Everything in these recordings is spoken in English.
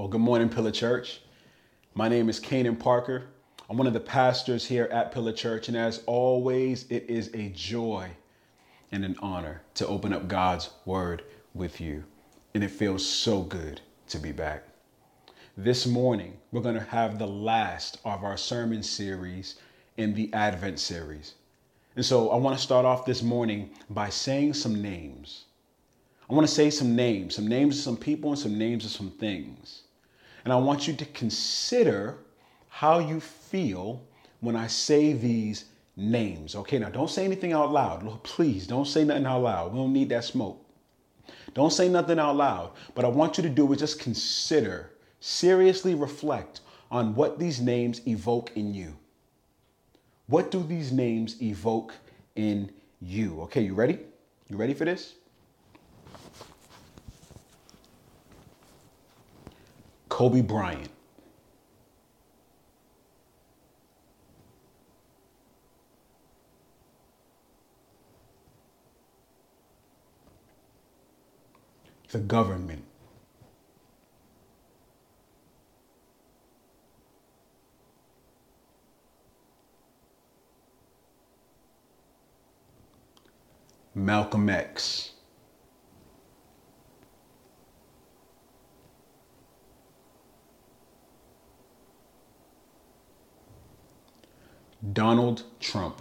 Well, good morning, Pillar Church. My name is Kanan Parker. I'm one of the pastors here at Pillar Church, and as always, it is a joy and an honor to open up God's Word with you. And it feels so good to be back. This morning, we're going to have the last of our sermon series in the Advent series. And so I want to start off this morning by saying some names. I want to say some names, some names of some people and some names of some things. And I want you to consider how you feel when I say these names. Okay, now don't say anything out loud. Please don't say nothing out loud. We don't need that smoke. Don't say nothing out loud. But I want you to do is just consider, seriously reflect on what these names evoke in you. What do these names evoke in you? Okay, you ready? You ready for this? Kobe Bryant. The government. Malcolm X. Donald Trump.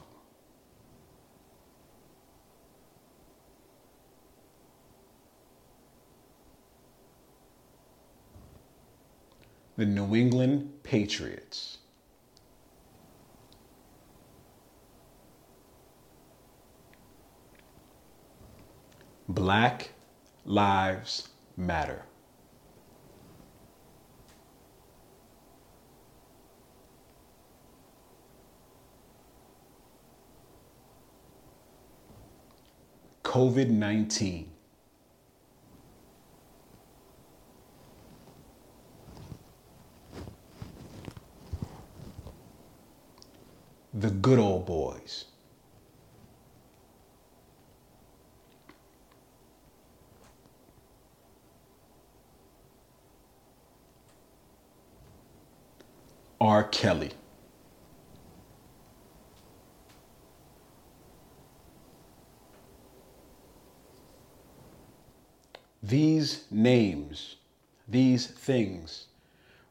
The New England Patriots. Black Lives Matter. COVID 19. The good old boys. R. Kelly. These names, these things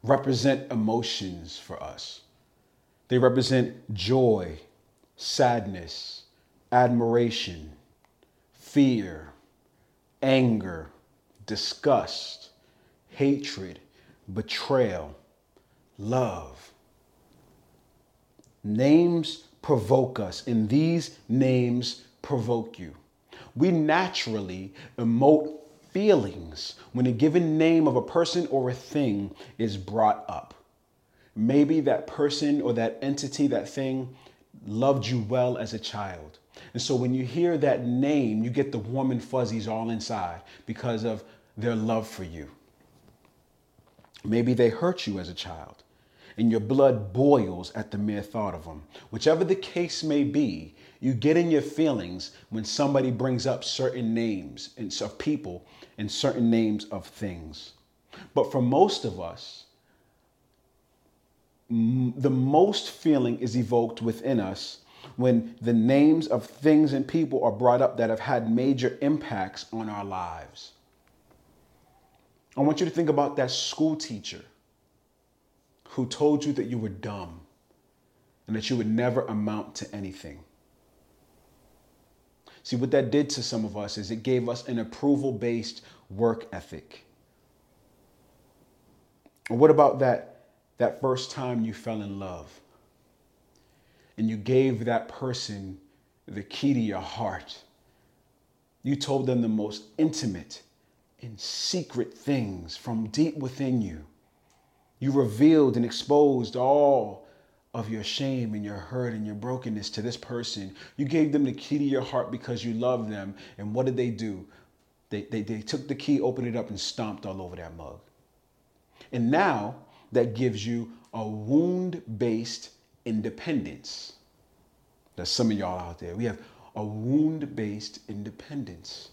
represent emotions for us. They represent joy, sadness, admiration, fear, anger, disgust, hatred, betrayal, love. Names provoke us, and these names provoke you. We naturally emote feelings when a given name of a person or a thing is brought up. Maybe that person or that entity, that thing, loved you well as a child. And so when you hear that name, you get the warm and fuzzies all inside because of their love for you. Maybe they hurt you as a child and your blood boils at the mere thought of them. Whichever the case may be, you get in your feelings when somebody brings up certain names and of people and certain names of things. But for most of us, the most feeling is evoked within us when the names of things and people are brought up that have had major impacts on our lives. I want you to think about that school teacher who told you that you were dumb and that you would never amount to anything. See, what that did to some of us is it gave us an approval based work ethic. What about that, that first time you fell in love and you gave that person the key to your heart? You told them the most intimate and secret things from deep within you. You revealed and exposed all of your shame and your hurt and your brokenness to this person. You gave them the key to your heart because you love them. And what did they do? They, they, they took the key, opened it up, and stomped all over that mug. And now that gives you a wound based independence. There's some of y'all out there. We have a wound based independence.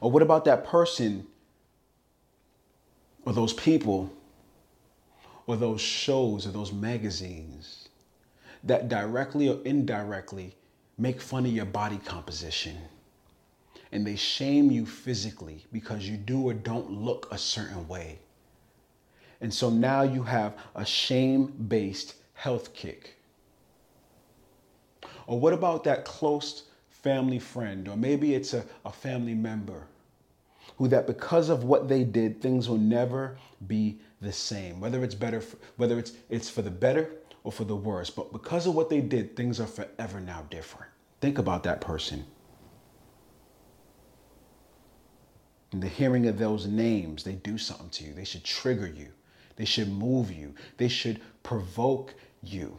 Or what about that person or those people or those shows or those magazines that directly or indirectly make fun of your body composition and they shame you physically because you do or don't look a certain way. And so now you have a shame based health kick. Or what about that close family friend, or maybe it's a, a family member who that because of what they did, things will never be the same. Whether it's better, for, whether it's it's for the better or for the worse, but because of what they did, things are forever now different. Think about that person. The hearing of those names, they do something to you. They should trigger you. They should move you. They should provoke you.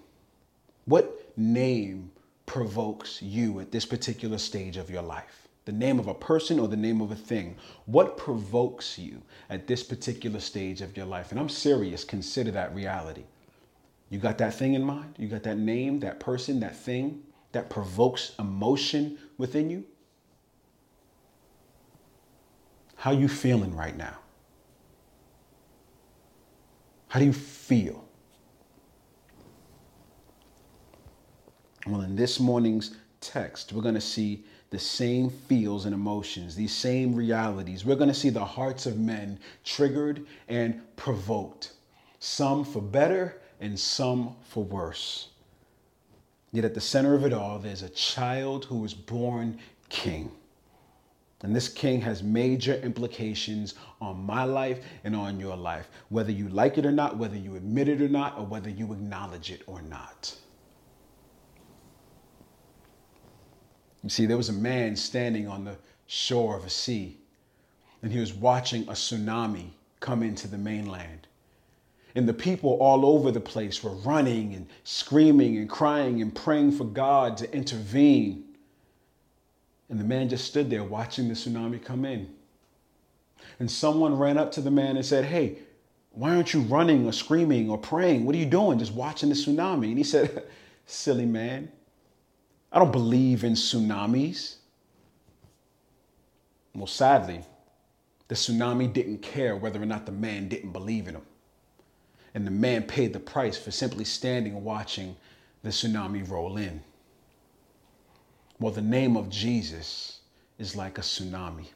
What name provokes you at this particular stage of your life? The name of a person or the name of a thing? What provokes you at this particular stage of your life? And I'm serious, consider that reality. You got that thing in mind? You got that name, that person, that thing that provokes emotion within you? How you feeling right now? How do you feel? Well, in this morning's text, we're going to see the same feels and emotions, these same realities. We're going to see the hearts of men triggered and provoked, some for better and some for worse. Yet at the center of it all, there's a child who was born king. And this king has major implications on my life and on your life, whether you like it or not, whether you admit it or not, or whether you acknowledge it or not. You see, there was a man standing on the shore of a sea, and he was watching a tsunami come into the mainland. And the people all over the place were running and screaming and crying and praying for God to intervene. And the man just stood there watching the tsunami come in. And someone ran up to the man and said, Hey, why aren't you running or screaming or praying? What are you doing? Just watching the tsunami. And he said, Silly man, I don't believe in tsunamis. Well, sadly, the tsunami didn't care whether or not the man didn't believe in him. And the man paid the price for simply standing and watching the tsunami roll in. Well, the name of Jesus is like a tsunami.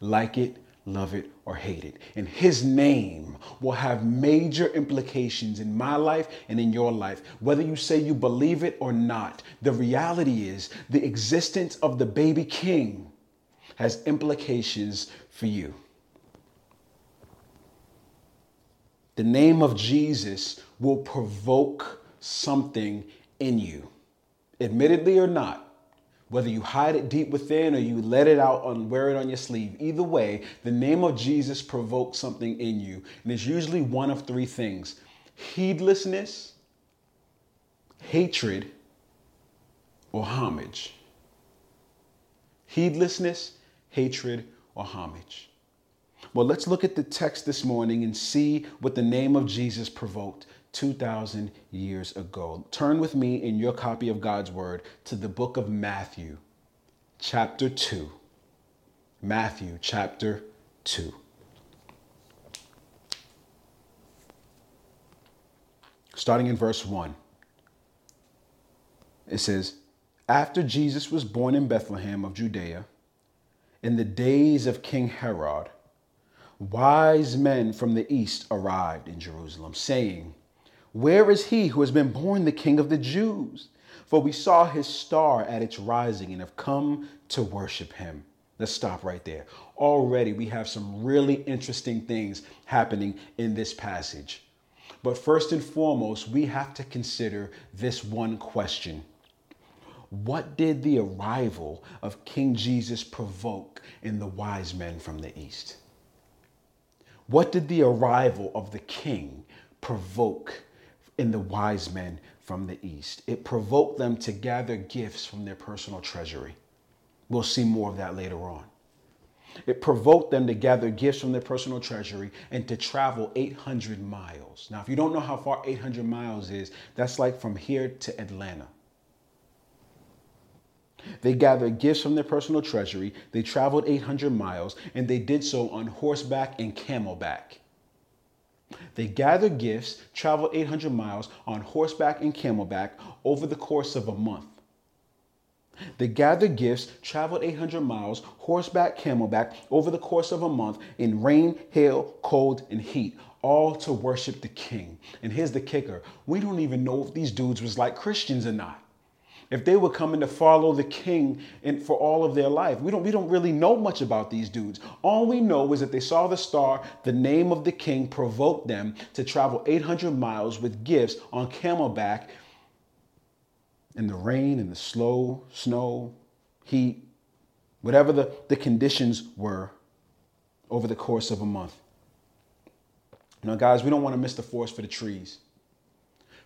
Like it, love it, or hate it. And his name will have major implications in my life and in your life. Whether you say you believe it or not, the reality is the existence of the baby king has implications for you. The name of Jesus will provoke something in you, admittedly or not whether you hide it deep within or you let it out and wear it on your sleeve, either way, the name of Jesus provokes something in you. And it's usually one of three things heedlessness, hatred, or homage. Heedlessness, hatred, or homage. Well, let's look at the text this morning and see what the name of Jesus provoked 2,000 years ago. Turn with me in your copy of God's Word to the book of Matthew, chapter 2. Matthew, chapter 2. Starting in verse 1, it says, After Jesus was born in Bethlehem of Judea, in the days of King Herod, wise men from the east arrived in Jerusalem, saying, where is he who has been born the King of the Jews? For we saw his star at its rising and have come to worship him. Let's stop right there. Already, we have some really interesting things happening in this passage. But first and foremost, we have to consider this one question What did the arrival of King Jesus provoke in the wise men from the east? What did the arrival of the king provoke in the wise men from the east. It provoked them to gather gifts from their personal treasury. We'll see more of that later on. It provoked them to gather gifts from their personal treasury and to travel 800 miles. Now, if you don't know how far 800 miles is, that's like from here to Atlanta. They gathered gifts from their personal treasury. They traveled 800 miles and they did so on horseback and camelback. They gathered gifts, traveled 800 miles on horseback and camelback over the course of a month. They gathered gifts, traveled 800 miles, horseback, camelback, over the course of a month in rain, hail, cold, and heat, all to worship the king. And here's the kicker we don't even know if these dudes was like Christians or not. If they were coming to follow the king in, for all of their life, we don't, we don't really know much about these dudes. All we know is that they saw the star, the name of the king provoked them to travel 800 miles with gifts on camelback in the rain and the slow snow, heat, whatever the, the conditions were over the course of a month. Now, guys, we don't want to miss the forest for the trees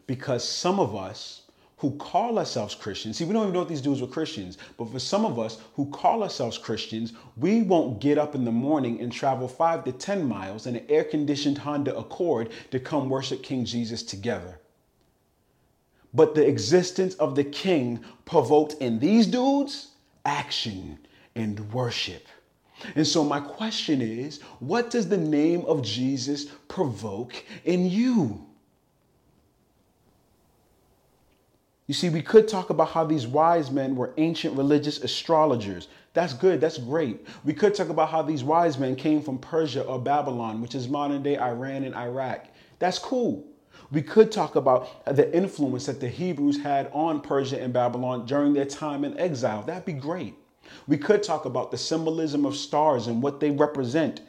because some of us who call ourselves Christians, see, we don't even know if these dudes were Christians, but for some of us who call ourselves Christians, we won't get up in the morning and travel five to 10 miles in an air conditioned Honda Accord to come worship King Jesus together. But the existence of the king provoked in these dudes action and worship. And so, my question is what does the name of Jesus provoke in you? You see, we could talk about how these wise men were ancient religious astrologers. That's good, that's great. We could talk about how these wise men came from Persia or Babylon, which is modern day Iran and Iraq. That's cool. We could talk about the influence that the Hebrews had on Persia and Babylon during their time in exile. That'd be great. We could talk about the symbolism of stars and what they represent.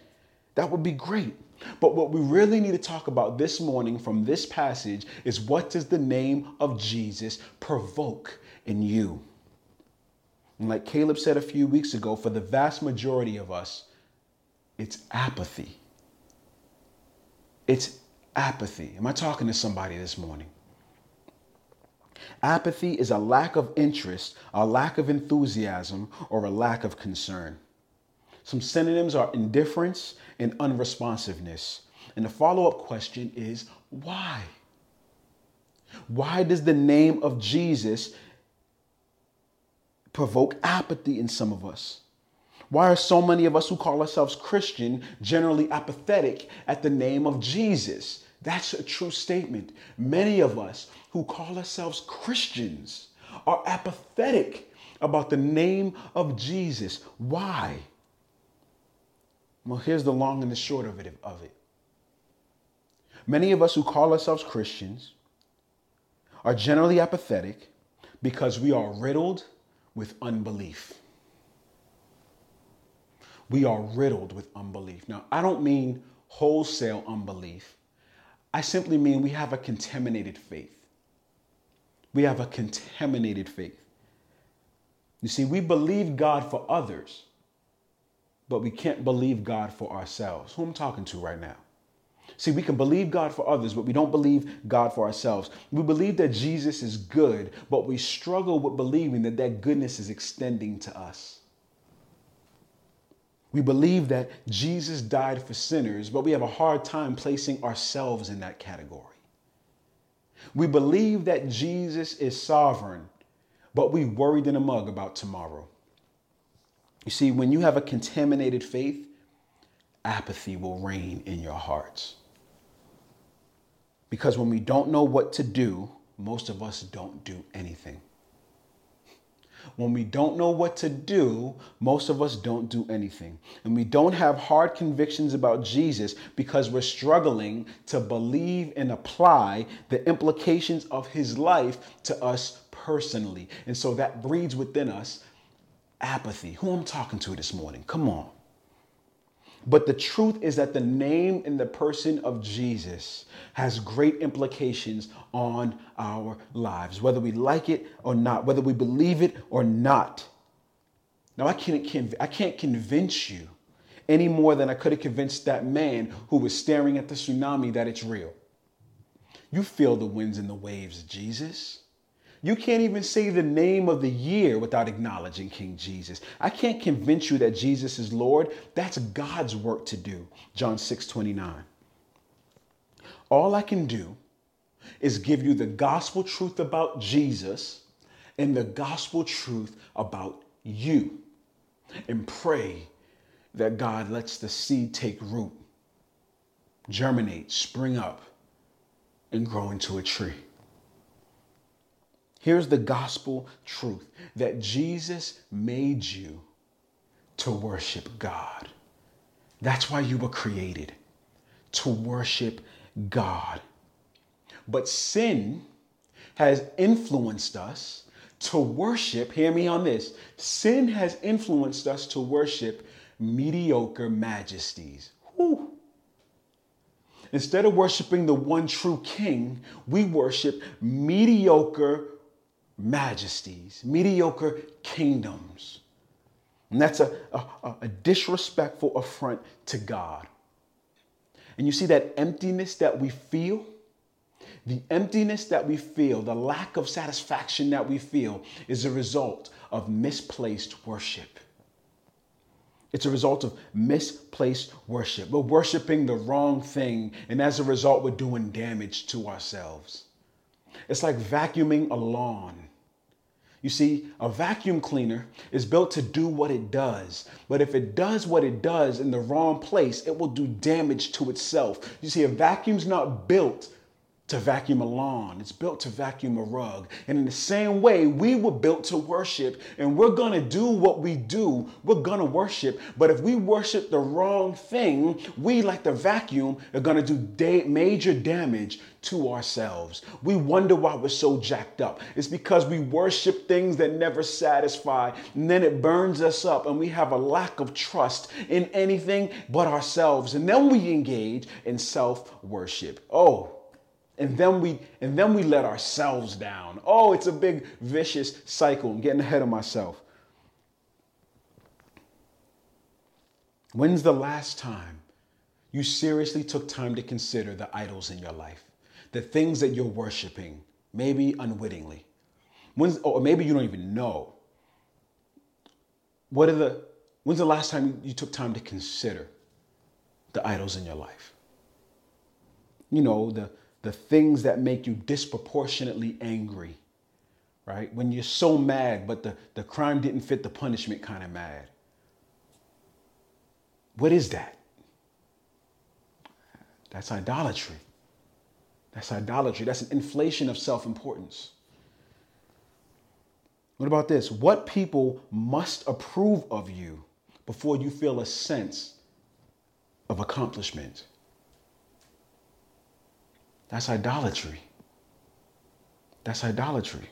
That would be great. But what we really need to talk about this morning from this passage is what does the name of Jesus provoke in you? And like Caleb said a few weeks ago, for the vast majority of us, it's apathy. It's apathy. Am I talking to somebody this morning? Apathy is a lack of interest, a lack of enthusiasm, or a lack of concern. Some synonyms are indifference and unresponsiveness. And the follow up question is why? Why does the name of Jesus provoke apathy in some of us? Why are so many of us who call ourselves Christian generally apathetic at the name of Jesus? That's a true statement. Many of us who call ourselves Christians are apathetic about the name of Jesus. Why? Well, here's the long and the short of it, of it. Many of us who call ourselves Christians are generally apathetic because we are riddled with unbelief. We are riddled with unbelief. Now, I don't mean wholesale unbelief. I simply mean we have a contaminated faith. We have a contaminated faith. You see, we believe God for others, but we can't believe God for ourselves. Who I'm talking to right now. See, we can believe God for others, but we don't believe God for ourselves. We believe that Jesus is good, but we struggle with believing that that goodness is extending to us. We believe that Jesus died for sinners, but we have a hard time placing ourselves in that category. We believe that Jesus is sovereign, but we worried in a mug about tomorrow. You see, when you have a contaminated faith, apathy will reign in your hearts. Because when we don't know what to do, most of us don't do anything. When we don't know what to do, most of us don't do anything. And we don't have hard convictions about Jesus because we're struggling to believe and apply the implications of his life to us personally. And so that breeds within us apathy. Who I'm talking to this morning? Come on. But the truth is that the name and the person of Jesus has great implications on our lives, whether we like it or not, whether we believe it or not. Now, I can't, I can't convince you any more than I could have convinced that man who was staring at the tsunami that it's real. You feel the winds and the waves, Jesus. You can't even say the name of the year without acknowledging King Jesus. I can't convince you that Jesus is Lord. That's God's work to do. John 6 29. All I can do is give you the gospel truth about Jesus and the gospel truth about you and pray that God lets the seed take root. germinate, spring up, and grow into a tree. Here's the gospel truth that Jesus made you to worship God. That's why you were created, to worship God. But sin has influenced us to worship, hear me on this. Sin has influenced us to worship mediocre majesties. Whew. Instead of worshiping the one true king, we worship mediocre majesties, mediocre kingdoms. And that's a, a, a, disrespectful affront to God. And you see that emptiness that we feel? The emptiness that we feel, the lack of satisfaction that we feel, is a result of misplaced worship. It's a result of misplaced worship. We're worshiping the wrong thing, and as a result, we're doing damage to ourselves. It's like vacuuming a lawn. You see, a vacuum cleaner is built to do what it does. But if it does what it does in the wrong place, it will do damage to itself. You see, a vacuum's not built to vacuum a lawn. It's built to vacuum a rug. And in the same way, we were built to worship, and we're to do what we do. We're to worship. But if we worship the wrong thing, we, like the vacuum, are to do da- major damage to ourselves. We wonder why we're so jacked up. It's because we worship things that never satisfy, and then it burns us up, and we have a lack of trust in anything but ourselves. And then we engage in self worship. Oh, and then we and then we let ourselves down. Oh, it's a big vicious cycle. I'm getting ahead of myself. When's the last time you seriously took time to consider the idols in your life? The things that you're worshiping, maybe unwittingly. When's, or maybe you don't even know. What are the when's the last time you took time to consider the idols in your life? You know, the the things that make you disproportionately angry, right? When you're so mad, but the, the crime didn't fit the punishment kind of mad. What is that? That's idolatry. That's idolatry. That's an inflation of self importance. What about this? What people must approve of you before you feel a sense of accomplishment? That's idolatry. That's idolatry.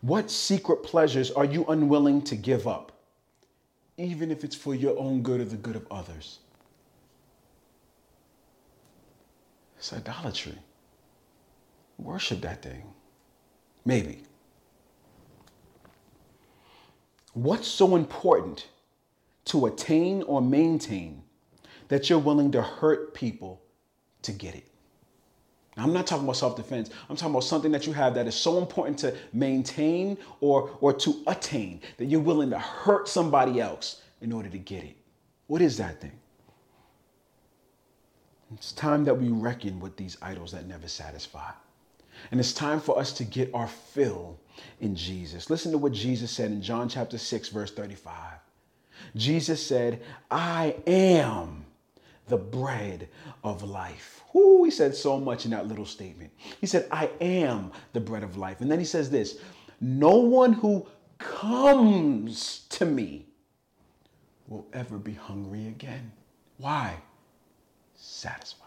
What secret pleasures are you unwilling to give up, even if it's for your own good or the good of others? It's idolatry. Worship that thing. Maybe. What's so important to attain or maintain that you're willing to hurt people to get it? I'm not talking about self-defense. I'm talking about something that you have that is so important to maintain or, or to attain that you're willing to hurt somebody else in order to get it. What is that thing? It's time that we reckon with these idols that never satisfy. And it's time for us to get our fill in Jesus. Listen to what Jesus said in John chapter 6, verse 35. Jesus said, I am the bread of life. Ooh, he said so much in that little statement. He said, I am the bread of life. And then he says this No one who comes to me will ever be hungry again. Why? Satisfied.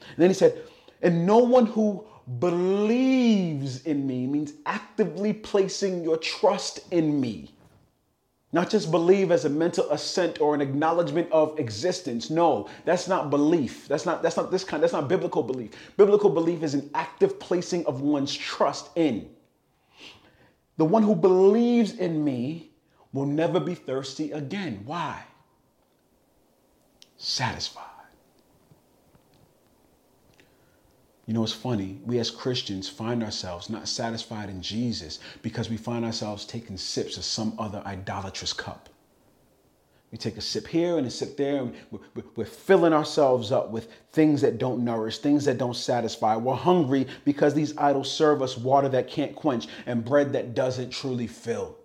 And then he said, And no one who believes in me means actively placing your trust in me not just believe as a mental assent or an acknowledgement of existence. No, that's not belief. That's not that's not this kind. That's not biblical belief. Biblical belief is an active placing of one's trust in. The one who believes in me will never be thirsty again. Why? Satisfied. You know, it's funny. We as Christians find ourselves not satisfied in Jesus because we find ourselves taking sips of some other idolatrous cup. We take a sip here and a sip there, and we're filling ourselves up with things that don't nourish, things that don't satisfy. We're hungry because these idols serve us water that can't quench and bread that doesn't truly fill.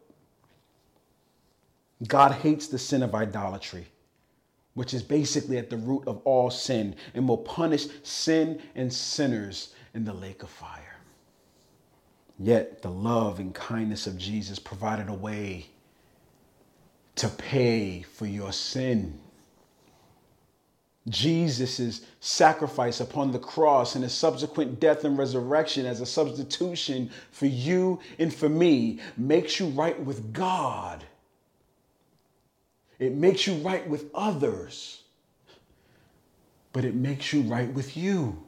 God hates the sin of idolatry. Which is basically at the root of all sin, and will punish sin and sinners in the lake of fire. Yet the love and kindness of Jesus provided a way to pay for your sin. Jesus' sacrifice upon the cross and his subsequent death and resurrection as a substitution for you and for me makes you right with God. It makes you right with others, but it makes you right with you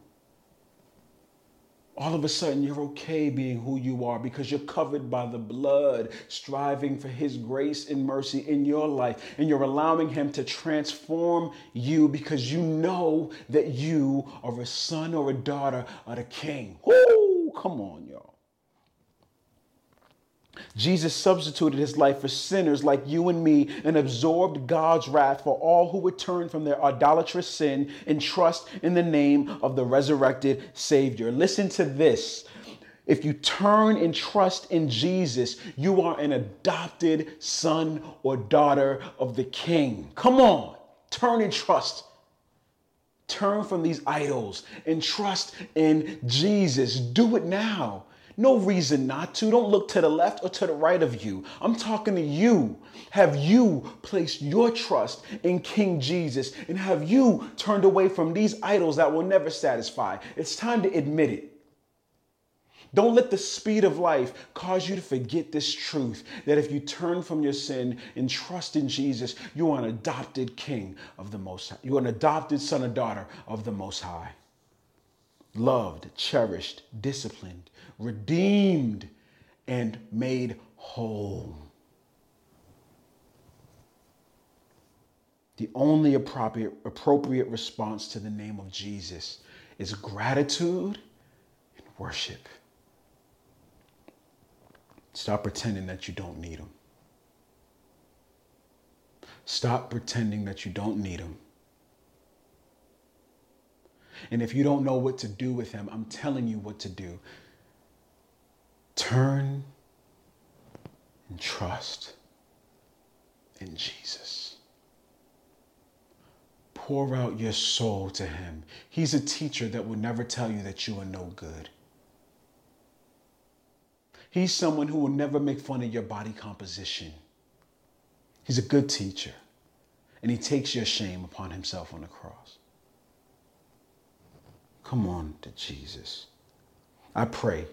all of a sudden you're okay being who you are because you're covered by the blood, striving for His grace and mercy in your life. And you're allowing Him to transform you because you know that you are a son or a daughter of the King. Whoo! Come on. Jesus substituted his life for sinners like you and me and absorbed God's wrath for all who would turn from their idolatrous sin and trust in the name of the resurrected Savior. Listen to this. If you turn and trust in Jesus, you are an adopted son or daughter of the King. Come on, turn and trust. Turn from these idols and trust in Jesus. Do it now. No reason not to. Don't look to the left or to the right of you. I'm talking to you. Have you placed your trust in King Jesus and have you turned away from these idols that will never satisfy? It's time to admit it. Don't let the speed of life cause you to forget this truth that if you turn from your sin and trust in Jesus, you are an adopted king of the Most High. You are an adopted son or daughter of the Most High. Loved, cherished, disciplined, redeemed, and made whole. The only appropriate, appropriate response to the name of Jesus is gratitude and worship. Stop pretending that you don't need him. Stop pretending that you don't need him. And if you don't know what to do with him, I'm telling you what to do. Turn and trust in Jesus. Pour out your soul to Him. He's a teacher that will never tell you that you are no good. He's someone who will never make fun of your body composition. He's a good teacher, and He takes your shame upon Himself on the cross. Come on to Jesus. I pray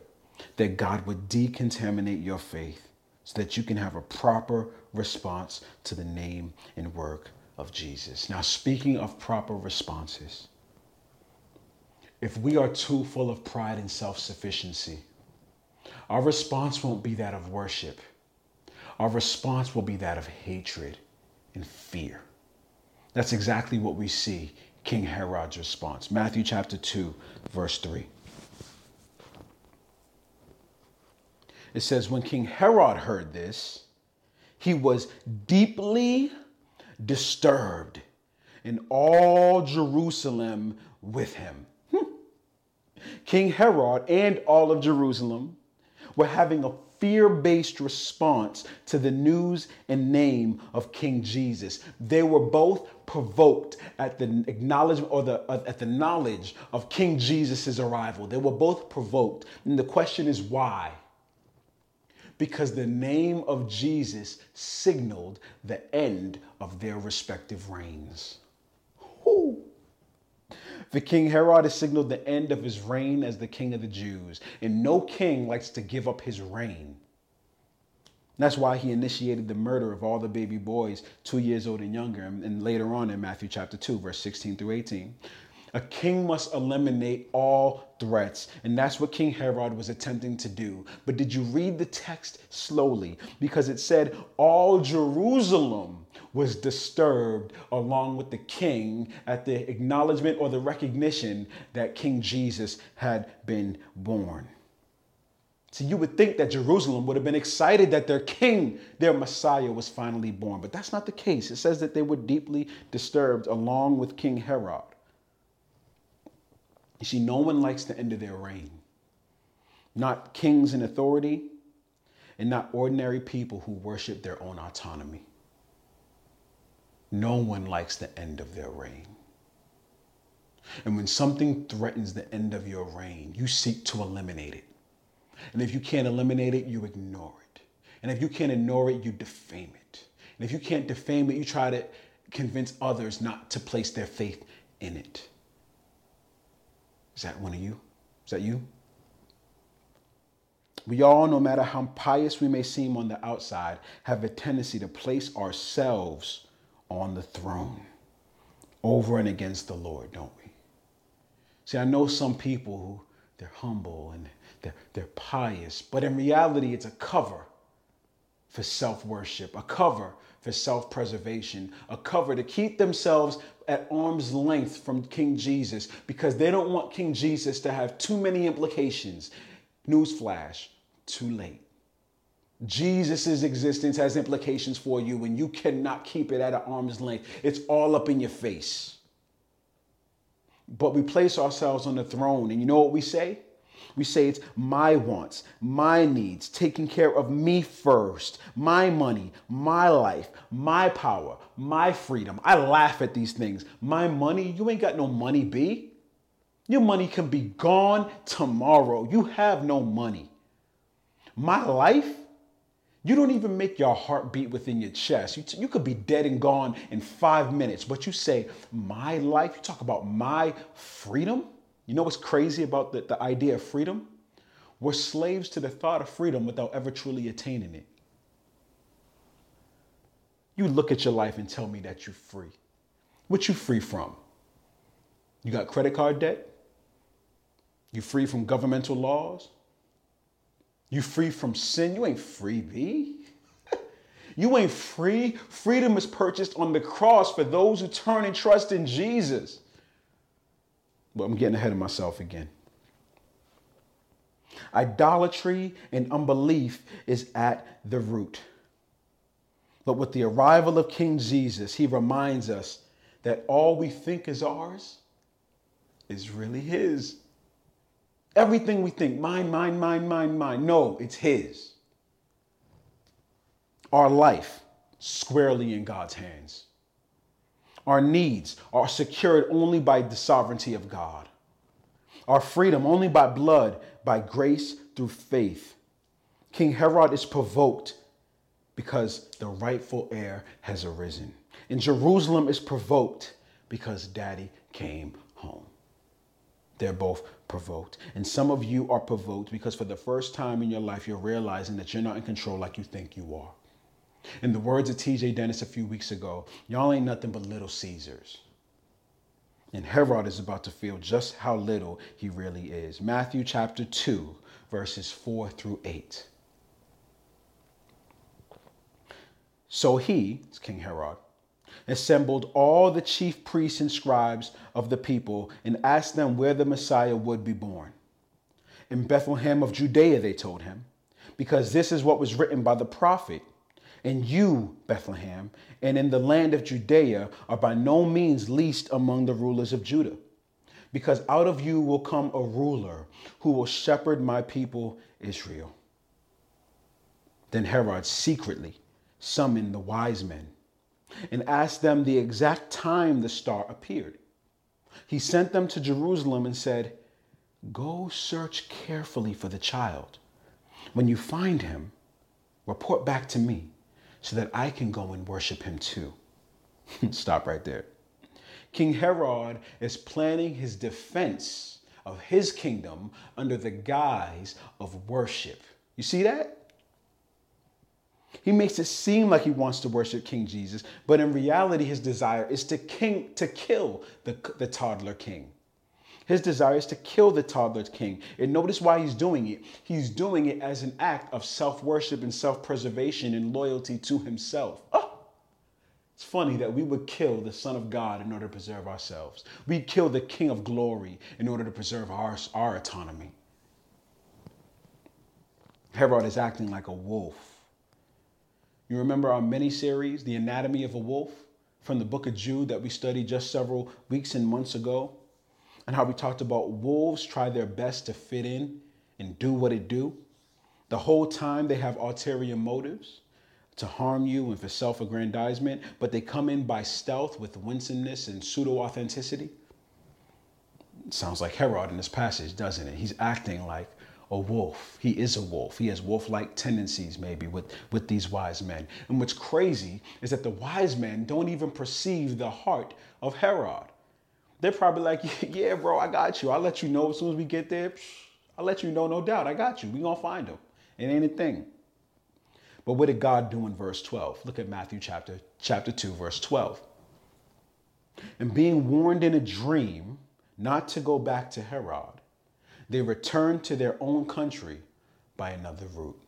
that God would decontaminate your faith so that you can have a proper response to the name and work of Jesus. Now, speaking of proper responses, if we are too full of pride and self sufficiency, our response won't be that of worship. Our response will be that of hatred and fear. That's exactly what we see King Herod's response. Matthew chapter 2, verse 3. It says, when King Herod heard this, he was deeply disturbed, and all Jerusalem with him. Hmm. King Herod and all of Jerusalem were having a fear based response to the news and name of King Jesus. They were both provoked at the acknowledgement or the uh, at the knowledge of King Jesus' arrival. They were both provoked. And the question is why? because the name of Jesus signaled the end of their respective reigns. Whew. The King Herod has signaled the end of his reign as the king of the Jews, and no king likes to give up his reign. That's why he initiated the murder of all the baby boys two years old and younger, and later on in Matthew chapter 2, verse 16 through 18. A king must eliminate all threats, and that's what King Herod was attempting to do. But did you read the text slowly? Because it said all Jerusalem was disturbed along with the king at the acknowledgement or the recognition that King Jesus had been born. See, you would think that Jerusalem would have been excited that their king, their Messiah, was finally born, but that's not the case. It says that they were deeply disturbed along with King Herod. You see, no one likes the end of their reign. Not kings in authority, and not ordinary people who worship their own autonomy. No one likes the end of their reign. And when something threatens the end of your reign, you seek to eliminate it. And if you can't eliminate it, you ignore it. And if you can't ignore it, you defame it. And if you can't defame it, you try to convince others not to place their faith in it. Is that one of you? Is that you? We all, no matter how pious we may seem on the outside, have a tendency to place ourselves on the throne over and against the Lord, don't we? See, I know some people who they're humble and they're, they're pious, but in reality, it's a cover for self worship, a cover for self preservation, a cover to keep themselves at arm's length from King Jesus because they don't want King Jesus to have too many implications. Newsflash, too late. Jesus' existence has implications for you and you cannot keep it at an arm's length. It's all up in your face. But we place ourselves on the throne, and you know what we say? We say it's my wants, my needs, taking care of me first, my money, my life, my power, my freedom. I laugh at these things. My money, you ain't got no money, B. Your money can be gone tomorrow. You have no money. My life, you don't even make your heart beat within your chest. You, t- you could be dead and gone in five minutes, but you say, My life, you talk about my freedom. You know what's crazy about the, the idea of freedom? We're slaves to the thought of freedom without ever truly attaining it. You look at your life and tell me that you're free. What you free from? You got credit card debt? You free from governmental laws? You free from sin? You ain't free, B. you ain't free. Freedom is purchased on the cross for those who turn and trust in Jesus. But I'm getting ahead of myself again. Idolatry and unbelief is at the root. But with the arrival of King Jesus, he reminds us that all we think is ours is really his. Everything we think, mine, mine, mine, mine, mine. No, it's His. Our life squarely in God's hands. Our needs are secured only by the sovereignty of God. Our freedom only by blood, by grace through faith. King Herod is provoked because the rightful heir has arisen. And Jerusalem is provoked because daddy came home. They're both provoked. And some of you are provoked because for the first time in your life, you're realizing that you're not in control like you think you are. In the words of TJ Dennis a few weeks ago, y'all ain't nothing but little Caesars. And Herod is about to feel just how little he really is. Matthew chapter 2, verses 4 through 8. So he, King Herod, assembled all the chief priests and scribes of the people and asked them where the Messiah would be born. In Bethlehem of Judea, they told him, because this is what was written by the prophet. And you, Bethlehem, and in the land of Judea are by no means least among the rulers of Judah, because out of you will come a ruler who will shepherd my people Israel. Then Herod secretly summoned the wise men and asked them the exact time the star appeared. He sent them to Jerusalem and said, Go search carefully for the child. When you find him, report back to me so that I can go and worship him too. Stop right there. King Herod is planning his defense of his kingdom under the guise of worship. You see that? He makes it seem like he wants to worship King Jesus, but in reality, his desire is to king to kill the, the toddler king. His desire is to kill the toddler king. And notice why he's doing it. He's doing it as an act of self worship and self preservation and loyalty to himself. Oh, it's funny that we would kill the Son of God in order to preserve ourselves. We'd kill the King of glory in order to preserve our, our autonomy. Herod is acting like a wolf you remember our mini series, The Anatomy of a Wolf, from the book of Jude that we studied just several weeks and months ago, and how we talked about wolves try their best to fit in and do what it do. The whole time they have ulterior motives to harm you and for self aggrandizement, but they come in by stealth with winsomeness and pseudo authenticity. Sounds like Herod in this passage, doesn't it? He's acting like a wolf. He is a wolf. He has wolf like tendencies, maybe, with, with these wise men. And what's crazy is that the wise men don't even perceive the heart of Herod. They're probably like, yeah, bro, I got you. I'll let you know as soon as we get there. I'll let you know, no doubt. I got you. we going to find him. It ain't a thing. But what did God do in verse 12? Look at Matthew chapter, chapter 2, verse 12. And being warned in a dream not to go back to Herod, they returned to their own country by another route.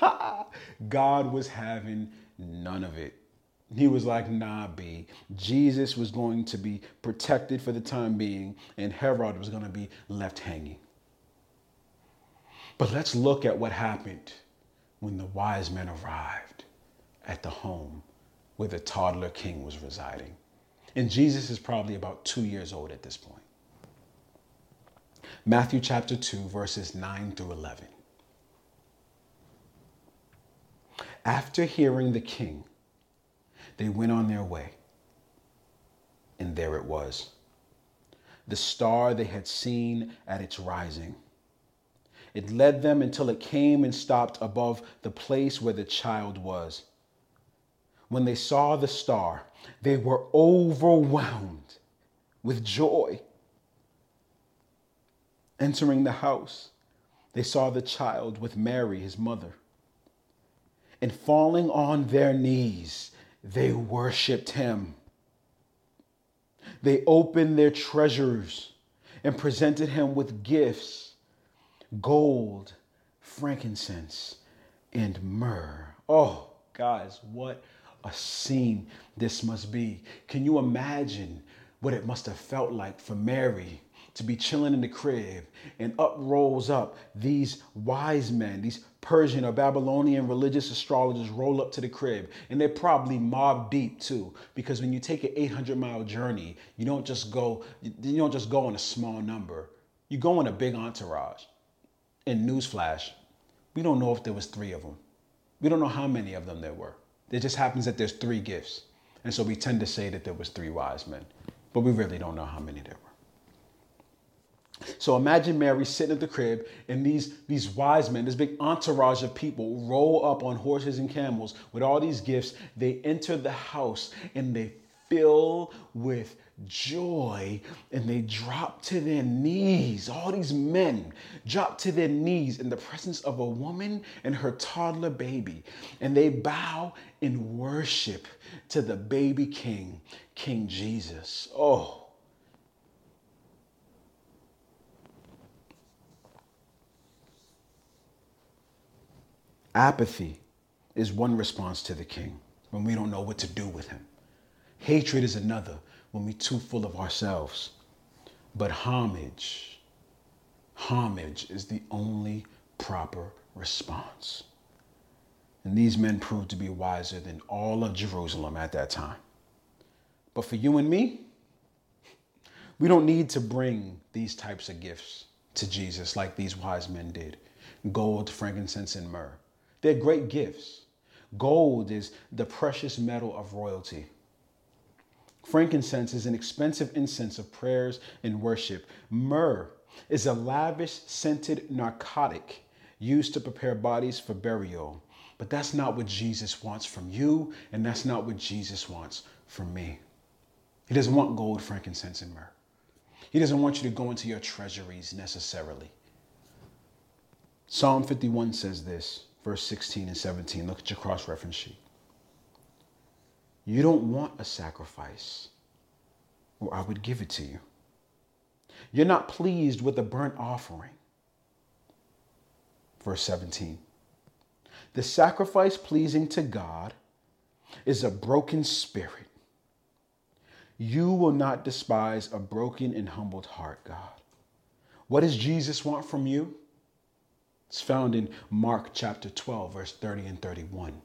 God was having none of it. He was like, nah, B. Jesus was going to be protected for the time being, and Herod was going to be left hanging. But let's look at what happened when the wise men arrived at the home where the toddler king was residing. And Jesus is probably about two years old at this point. Matthew chapter 2, verses 9 through 11. After hearing the king, they went on their way. And there it was the star they had seen at its rising. It led them until it came and stopped above the place where the child was. When they saw the star, they were overwhelmed with joy. Entering the house, they saw the child with Mary, his mother. And falling on their knees, they worshiped him. They opened their treasures and presented him with gifts gold, frankincense, and myrrh. Oh, guys, what a scene this must be. Can you imagine what it must have felt like for Mary to be chilling in the crib and up rolls up these wise men, these Persian or Babylonian religious astrologers roll up to the crib and they're probably mob deep too because when you take an 800 mile journey, you don't just go you don't just go in a small number. You go in a big entourage. And newsflash, we don't know if there was three of them. We don't know how many of them there were. It just happens that there's three gifts. And so we tend to say that there was three wise men, but we really don't know how many there were. So imagine Mary sitting at the crib and these, these wise men, this big entourage of people roll up on horses and camels with all these gifts. They enter the house and they fill with joy and they drop to their knees. All these men drop to their knees in the presence of a woman and her toddler baby, and they bow in worship to the baby king, King Jesus. Oh. Apathy is one response to the king when we don't know what to do with him. Hatred is another when we're too full of ourselves. But homage, homage is the only proper response. And these men proved to be wiser than all of Jerusalem at that time. But for you and me, we don't need to bring these types of gifts to Jesus like these wise men did gold, frankincense, and myrrh. They're great gifts. Gold is the precious metal of royalty. Frankincense is an expensive incense of prayers and worship. Myrrh is a lavish scented narcotic used to prepare bodies for burial. But that's not what Jesus wants from you, and that's not what Jesus wants from me. He doesn't want gold, frankincense, and myrrh. He doesn't want you to go into your treasuries necessarily. Psalm 51 says this, verse 16 and 17. Look at your cross reference sheet. You don't want a sacrifice, or I would give it to you. You're not pleased with a burnt offering. Verse 17. The sacrifice pleasing to God is a broken spirit. You will not despise a broken and humbled heart, God. What does Jesus want from you? It's found in Mark chapter 12, verse 30 and 31.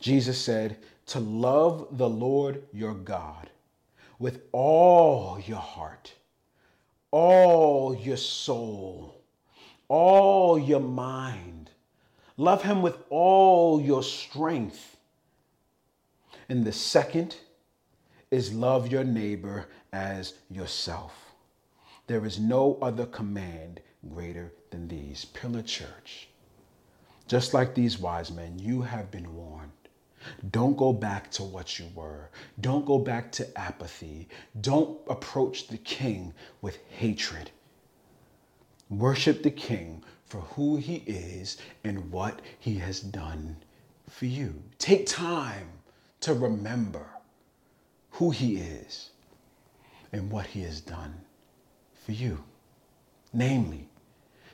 Jesus said, to love the Lord your God with all your heart, all your soul, all your mind. Love him with all your strength. And the second is love your neighbor as yourself. There is no other command greater than these. Pillar Church. Just like these wise men, you have been warned. Don't go back to what you were. Don't go back to apathy. Don't approach the king with hatred. Worship the king for who he is and what he has done for you. Take time to remember who he is and what he has done for you. Namely,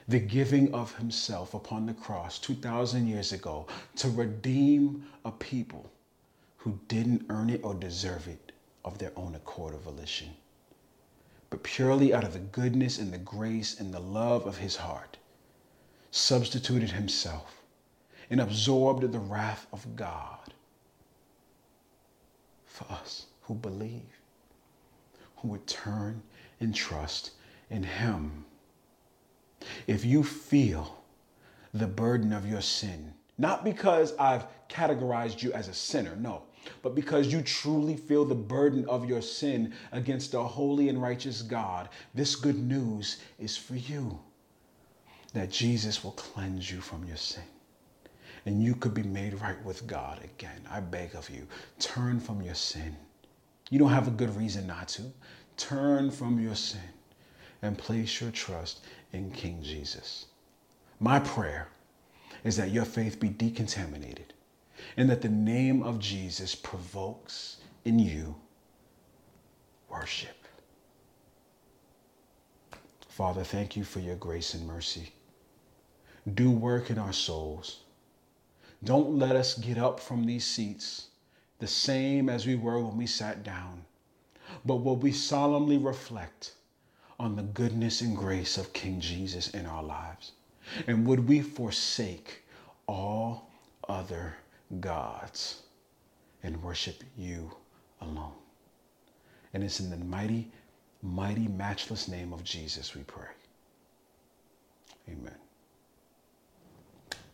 the giving of himself upon the cross 2,000 years ago to redeem a people who didn't earn it or deserve it of their own accord or volition, but purely out of the goodness and the grace and the love of his heart, substituted himself and absorbed the wrath of God for us who believe, who would turn and trust in him if you feel the burden of your sin, not because I've categorized you as a sinner, no, but because you truly feel the burden of your sin against a holy and righteous God, this good news is for you that Jesus will cleanse you from your sin. And you could be made right with God again. I beg of you, turn from your sin. You don't have a good reason not to. Turn from your sin and place your trust in King Jesus. My prayer is that your faith be decontaminated and that the name of Jesus provokes in you worship. Father, thank you for your grace and mercy. Do work in our souls. Don't let us get up from these seats the same as we were when we sat down, but will we solemnly reflect on the goodness and grace of King Jesus in our lives? And would we forsake all other gods and worship you alone? And it's in the mighty, mighty, matchless name of Jesus we pray. Amen.